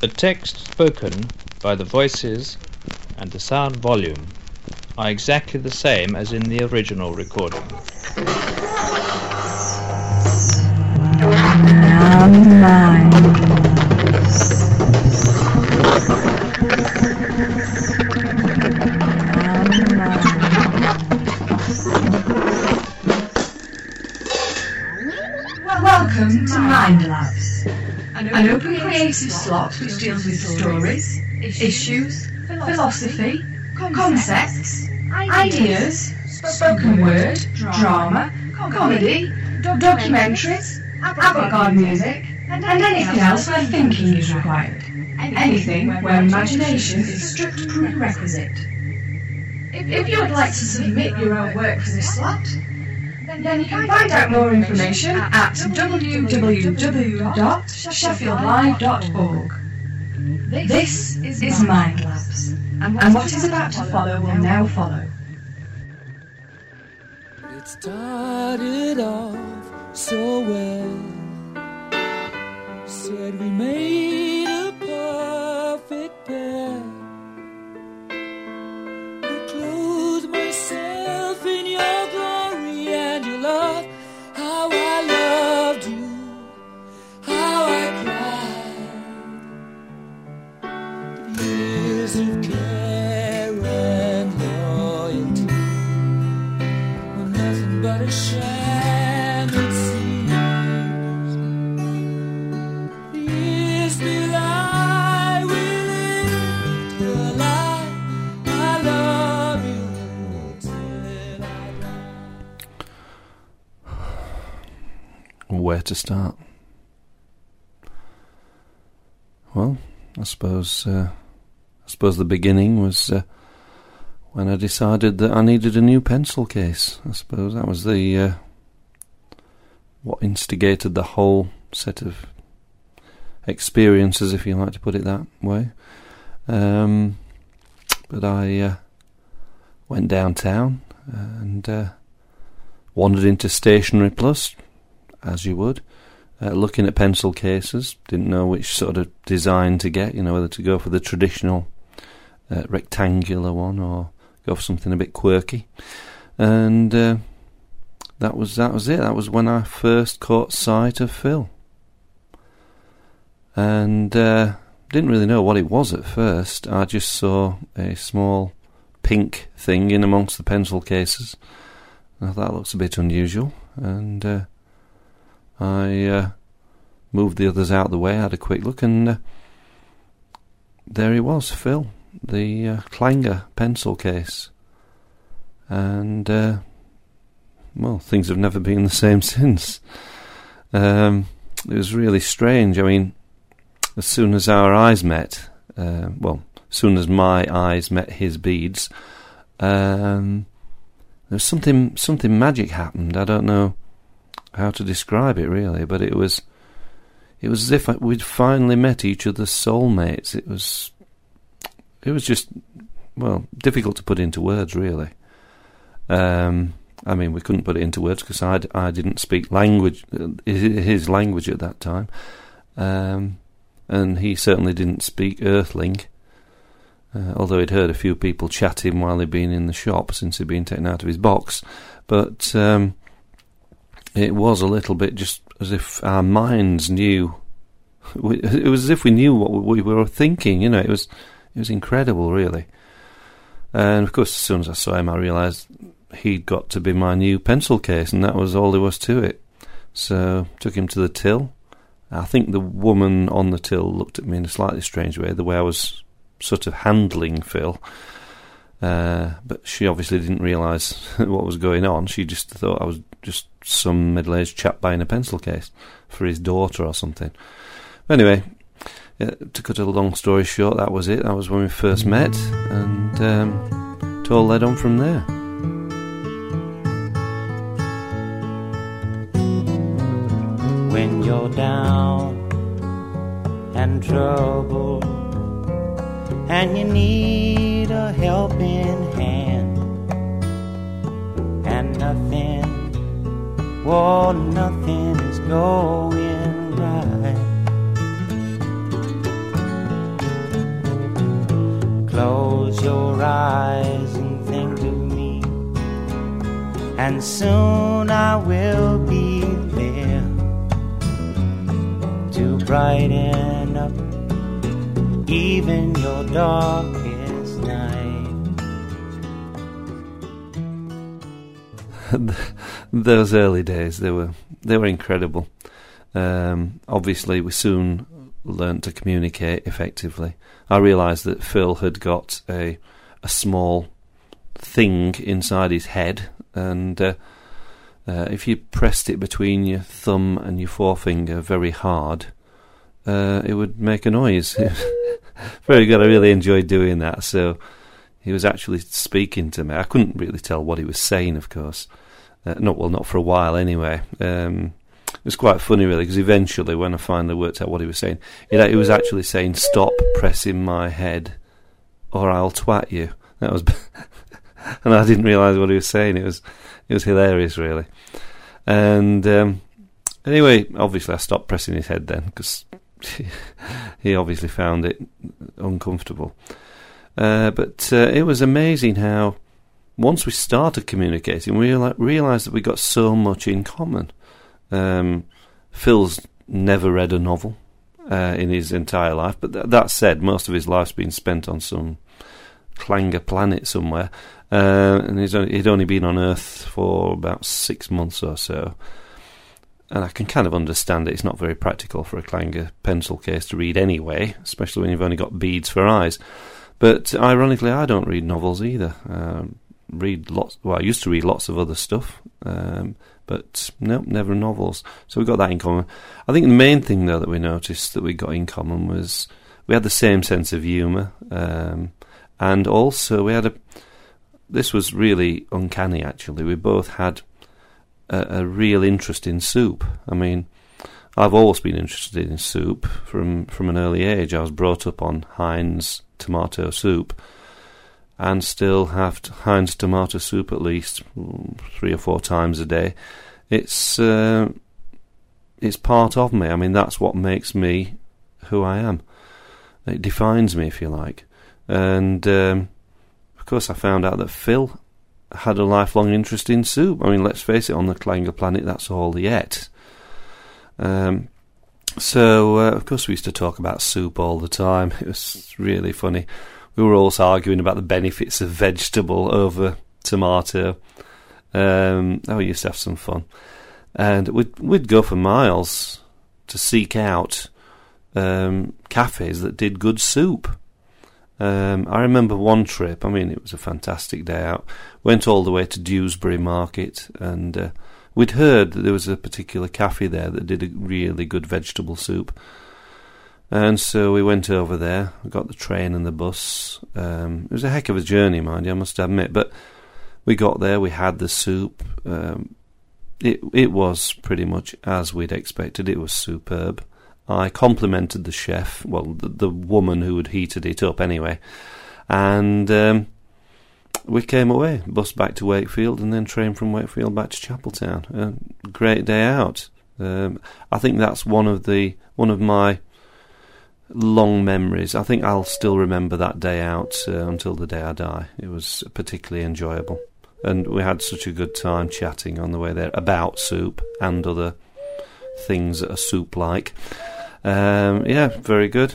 The text spoken by the voices and the sound volume are exactly the same as in the original recording. Welcome to Mind Labs, an open creative slot which deals with stories, issues, philosophy, concepts, ideas, spoken word, drama, comedy, documentaries, avant-garde music, and anything else where thinking is required. Anything where imagination is strict prerequisite. If you would like to submit your own work for this slot, then you can find out more information at www.sheffieldlive.org. This is Mind Labs, and what is about to follow will now follow. It started off so well. Said we made to start? Well, I suppose uh, I suppose the beginning was uh, when I decided that I needed a new pencil case. I suppose that was the uh, what instigated the whole set of experiences, if you like to put it that way. Um, but I uh, went downtown and uh, wandered into Stationery Plus, as you would, uh, looking at pencil cases. Didn't know which sort of design to get, you know, whether to go for the traditional uh, rectangular one or go for something a bit quirky. And uh, that was that was it. That was when I first caught sight of Phil. And uh, didn't really know what it was at first. I just saw a small pink thing in amongst the pencil cases. I thought that looks a bit unusual, and uh, I uh, moved the others out of the way, had a quick look, and uh, there he was, Phil, the uh, pencil case. And, uh, well, things have never been the same since. Um, it was really strange. I mean, as soon as our eyes met, uh, well, as soon as my eyes met his beads, um, there was something something magic happened. I don't know how to describe it really, but it was it was as if we'd finally met each other's soulmates. It was it was just well difficult to put into words really. Um, I mean, we couldn't put it into words because I, I didn't speak language uh, his language at that time, um, and he certainly didn't speak Earthling. Uh, although he'd heard a few people chatting while he'd been in the shop since he'd been taken out of his box, but um, it was a little bit just as if our minds knew. It was as if we knew what we were thinking. You know, it was it was incredible, really. And of course, as soon as I saw him, I realised he'd got to be my new pencil case, and that was all there was to it. So took him to the till. I think the woman on the till looked at me in a slightly strange way, the way I was sort of handling Phil. Uh, but she obviously didn't realise what was going on. She just thought I was just some middle-aged chap buying a pencil case for his daughter or something. Anyway, yeah, to cut a long story short, that was it. That was when we first met, and um, it all led on from there. when you're down and troubled and you need a helping hand and nothing Oh, nothing is going right. Close your eyes and think of me, and soon I will be there to brighten up even your darkest night. Those early days, they were they were incredible. Um, obviously, we soon learned to communicate effectively. I realised that Phil had got a a small thing inside his head, and uh, uh, if you pressed it between your thumb and your forefinger very hard, uh, it would make a noise. very good. I really enjoyed doing that. So he was actually speaking to me. I couldn't really tell what he was saying, of course. Uh, not well, not for a while anyway. Um, it was quite funny, really, because eventually, when I finally worked out what he was saying, it, he was actually saying, "Stop pressing my head, or I'll twat you." That was, and I didn't realise what he was saying. It was, it was hilarious, really. And um, anyway, obviously, I stopped pressing his head then because he obviously found it uncomfortable. Uh, but uh, it was amazing how once we started communicating, we realised that we got so much in common. Um, Phil's never read a novel uh, in his entire life, but th- that said, most of his life's been spent on some clanger planet somewhere, uh, and only, he'd only been on Earth for about six months or so. And I can kind of understand it. It's not very practical for a clanger pencil case to read anyway, especially when you've only got beads for eyes. But ironically, I don't read novels either. Um, read lots. Well, I used to read lots of other stuff, um, but no, never novels. So we got that in common. I think the main thing though that we noticed that we got in common was we had the same sense of humour, um, and also we had a. This was really uncanny. Actually, we both had a, a real interest in soup. I mean. I've always been interested in soup from, from an early age. I was brought up on Heinz tomato soup, and still have Heinz tomato soup at least three or four times a day. It's uh, it's part of me. I mean, that's what makes me who I am. It defines me, if you like. And um, of course, I found out that Phil had a lifelong interest in soup. I mean, let's face it, on the Clanger planet, that's all he ate. Um, so, uh, of course, we used to talk about soup all the time. It was really funny we were also arguing about the benefits of vegetable over tomato. Um, oh, we used to have some fun, and we'd we'd go for miles to seek out um, cafes that did good soup. Um, I remember one trip. I mean, it was a fantastic day out. Went all the way to Dewsbury Market, and uh, we'd heard that there was a particular cafe there that did a really good vegetable soup. And so we went over there, got the train and the bus. Um, it was a heck of a journey, mind you, I must admit. But we got there, we had the soup. Um, it it was pretty much as we'd expected. It was superb. I complimented the chef, well, the, the woman who had heated it up anyway, and um, we came away, bus back to Wakefield, and then train from Wakefield back to Chapeltown. A great day out. Um, I think that's one of the one of my long memories. I think I'll still remember that day out uh, until the day I die. It was particularly enjoyable. And we had such a good time chatting on the way there about soup and other things that are soup like. Um, yeah, very good.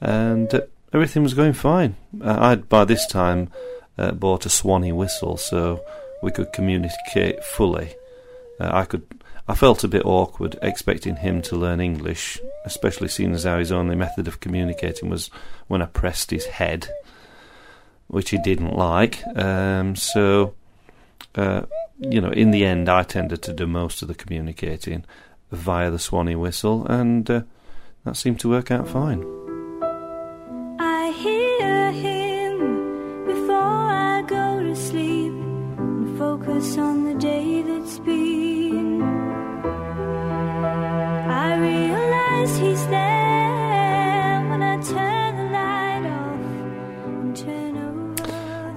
And uh, everything was going fine. Uh, I'd by this time uh, bought a Swanee whistle so we could communicate fully. Uh, I could I felt a bit awkward expecting him to learn English, especially seeing as how his only method of communicating was when I pressed his head, which he didn't like. Um, so, uh, you know, in the end, I tended to do most of the communicating via the Swanee whistle, and uh, that seemed to work out fine.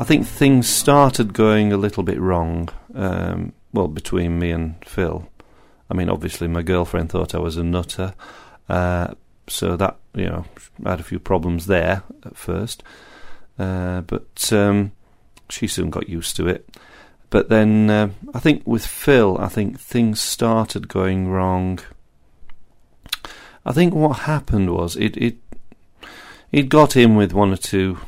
Think things started going a little bit wrong. Um, well, between me and Phil. I mean, obviously, my girlfriend thought I was a nutter, uh, so that you know, I had a few problems there at first. Uh, but um, she soon got used to it. But then uh, I think with Phil, I think things started going wrong. I think what happened was it it it got in with one or two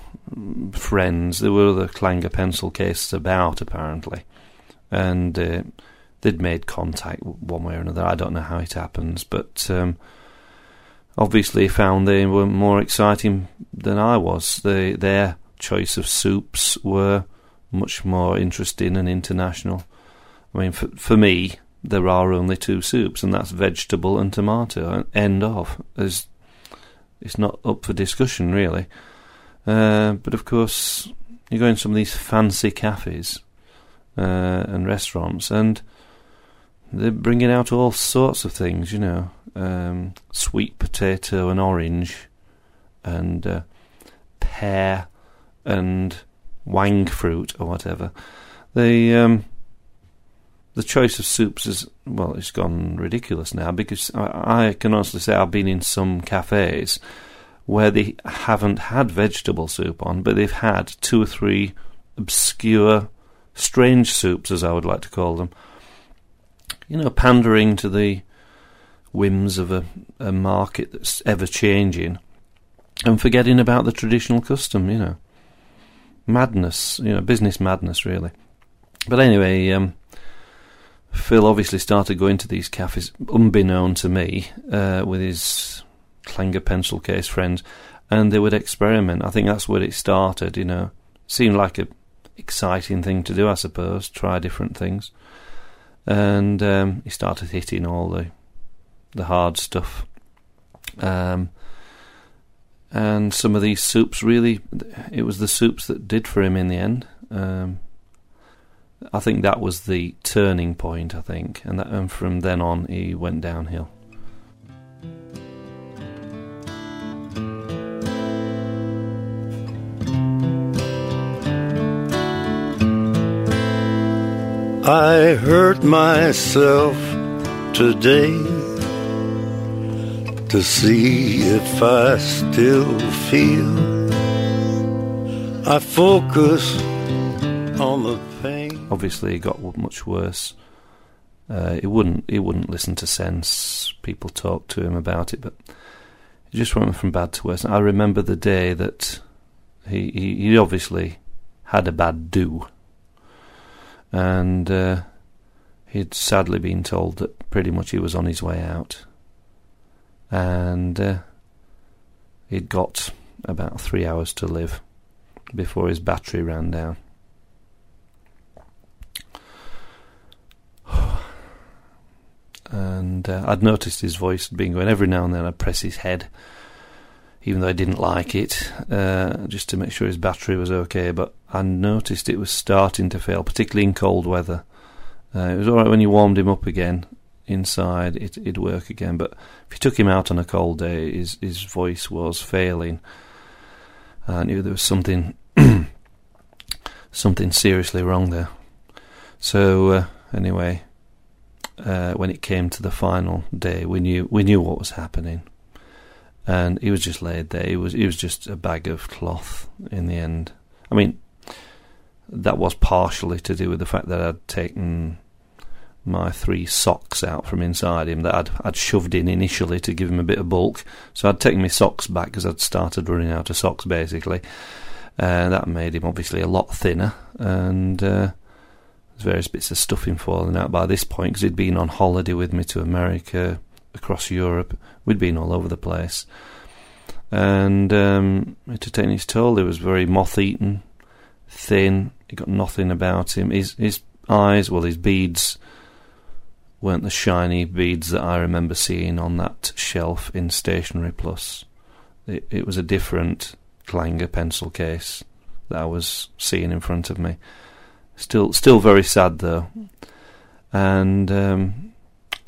friends. There were other clanger pencil cases about apparently, and uh, they'd made contact one way or another. I don't know how it happens, but um, obviously found they were more exciting than I was. They, their choice of soups were much more interesting and international. I mean, for, for me, there are only two soups, and that's vegetable and tomato. End of. There's, it's not up for discussion, really. Uh, but of course, you go in some of these fancy cafes uh, and restaurants, and they're bringing out all sorts of things, you know, um, sweet potato and orange, and uh, pear and wang fruit or whatever. The um, the choice of soups is well, it's gone ridiculous now because I, I can honestly say I've been in some cafes where they haven't had vegetable soup on, but they've had two or three obscure, strange soups, as I would like to call them. You know, pandering to the whims of a, a market that's ever changing and forgetting about the traditional custom, you know madness, you know, business madness, really. But anyway, um, Phil obviously started going to these cafes, unbeknown to me, uh, with his clanger pencil case friends, and they would experiment. I think that's where it started. You know, seemed like a exciting thing to do, I suppose. Try different things, and um, he started hitting all the the hard stuff. Um, and some of these soups really, it was the soups that did for him in the end. Um, I think that was the turning point. I think, and, that, and from then on, he went downhill. I hurt myself today to see if I still feel. I focus on the pain. Obviously, it got much worse. Uh, he wouldn't. He wouldn't listen to sense. People talked to him about it, but it just went from bad to worse. I remember the day that he he, he obviously had a bad do, and uh, he'd sadly been told that pretty much he was on his way out and uh, he'd got about three hours to live before his battery ran down. and uh, I'd noticed his voice had been going every now and then. I'd press his head, even though I didn't like it, uh, just to make sure his battery was okay. But I noticed it was starting to fail, particularly in cold weather. Uh, it was all right when you warmed him up again, inside, it, it'd work again. But if you took him out on a cold day, his his voice was failing. I knew there was something something seriously wrong there. So uh, anyway, uh, when it came to the final day, we knew we knew what was happening, and he was just laid there. He was he was just a bag of cloth in the end. I mean, that was partially to do with the fact that I'd taken my three socks out from inside him that I'd, I'd shoved in initially to give him a bit of bulk. So I'd taken my socks back because I'd started running out of socks basically. Uh, that made him obviously a lot thinner, and uh, there's various bits of stuffing falling out by this point because he'd been on holiday with me to America, across Europe. We'd been all over the place, and um, it had taken its toll. He was very moth-eaten, thin. He got nothing about him. His his eyes, well, his beads weren't the shiny beads that I remember seeing on that shelf in Stationery Plus. It, it was a different Clanger pencil case that I was seeing in front of me. Still, still very sad though. And um,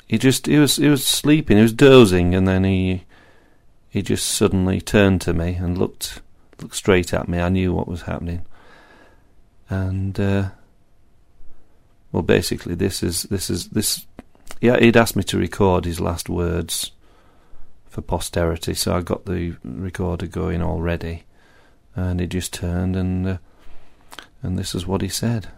he just he was he was sleeping, he was dozing, and then he he just suddenly turned to me and looked looked straight at me. I knew what was happening, and. Uh, well, basically, this is this is this yeah, he'd asked me to record his last words for posterity, so I got the recorder going already, and he just turned and uh, and this is what he said.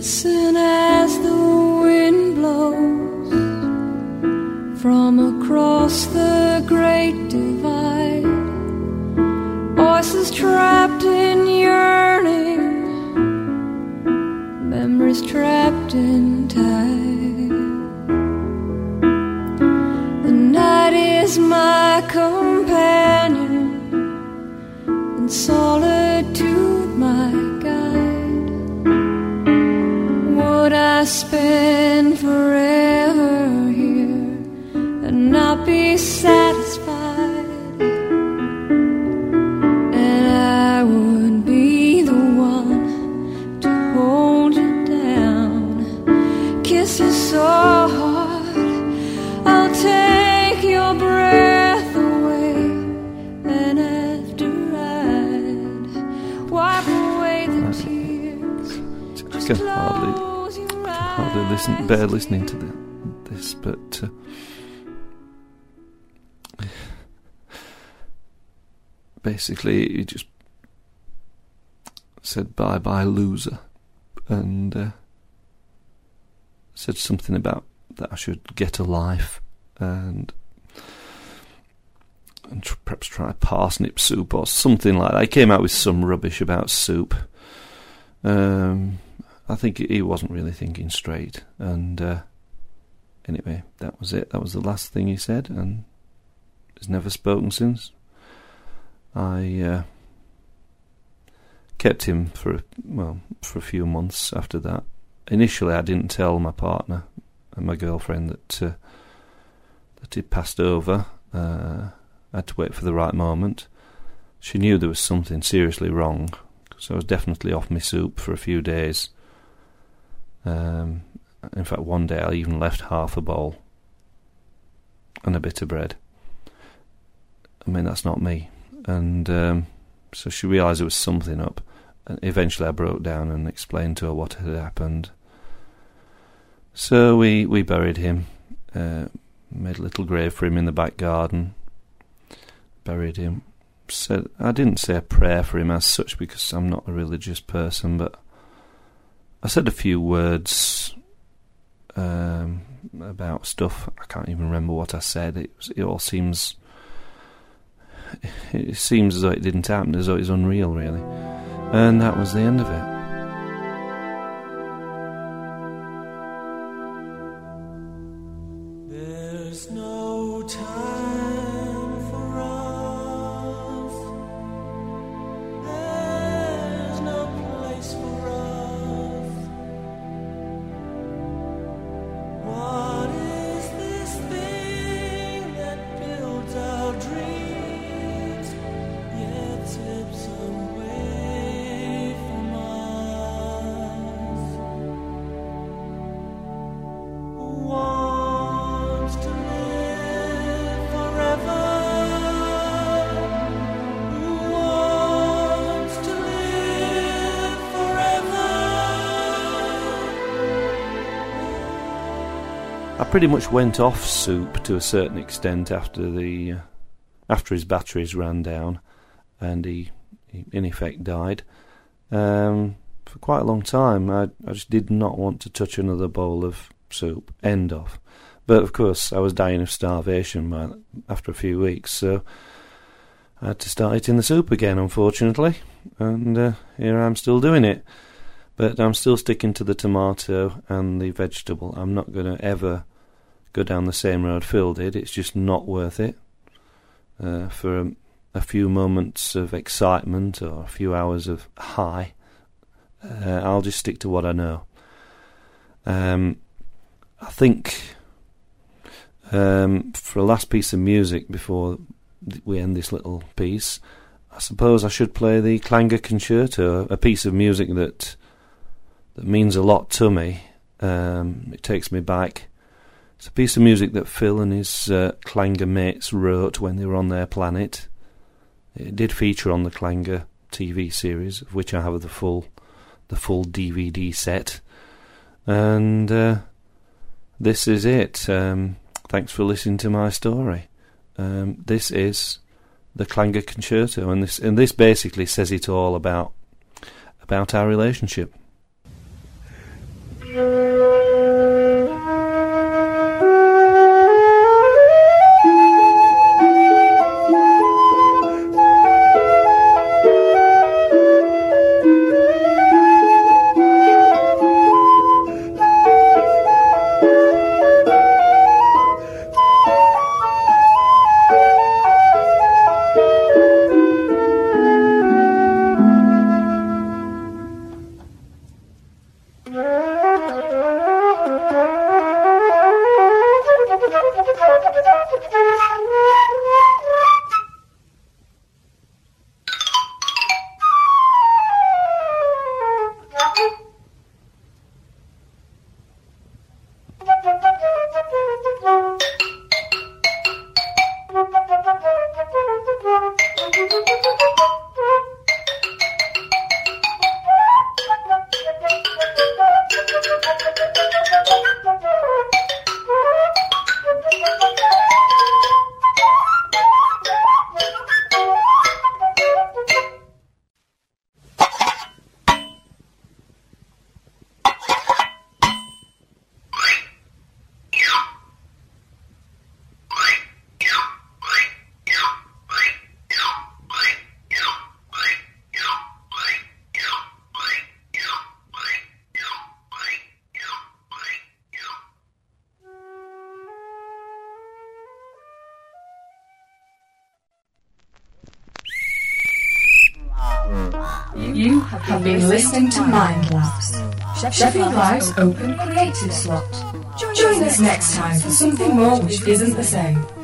Listen as the wind blows from across the great divide. Voices trapped in yearning, memories trapped in listening to the, this, but uh, basically he just said bye bye loser, and uh, said something about that I should get a life and and tr- perhaps try parsnip soup or something like that. He came out with some rubbish about soup. Um, I think he wasn't really thinking straight, and uh, anyway, that was it. That was the last thing he said, and he's never spoken since. I uh, kept him for a- well for a few months after that. Initially, I didn't tell my partner and my girlfriend that uh, that he'd passed over. Uh, I had to wait for the right moment. She knew there was something seriously wrong, so I was definitely off my soup for a few days. Um, in fact, one day I even left half a bowl and a bit of bread. I mean, that's not me. And um, so she realised there was something up. And eventually I broke down and explained to her what had happened. So we, we buried him, uh, made a little grave for him in the back garden, buried him. Said I didn't say a prayer for him as such because I'm not a religious person, but I said a few words um, about stuff. I can't even remember what I said. It, it all seems. It seems as though it didn't happen, as though it's unreal, really. And that was the end of it. I pretty much went off soup to a certain extent after the uh, after his batteries ran down, and he, he in effect died. Um, for quite a long time, I I just did not want to touch another bowl of soup. End of. But of course, I was dying of starvation by, after a few weeks, so I had to start eating the soup again, unfortunately, and uh, here I'm still doing it. But I'm still sticking to the tomato and the vegetable. I'm not going to ever go down the same road Phil did. It's just not worth it. Uh, for a, a few moments of excitement or a few hours of high, uh, I'll just stick to what I know. Um, I think um, for a last piece of music before we end this little piece, I suppose I should play the Clanger Concerto, a piece of music that that means a lot to me. Um, it takes me back. It's a piece of music that Phil and his uh, mates wrote when they were on their planet. It did feature on the Clanger TV series, of which I have the full, the full DVD set. And uh, this is it. Um, thanks for listening to my story. Um, this is the Clanger Concerto, and this and this basically says it all about about our relationship. Been listening to Mind Labs, Sheffield Live's open creative slot. Join us next time for something more which isn't the same. The same.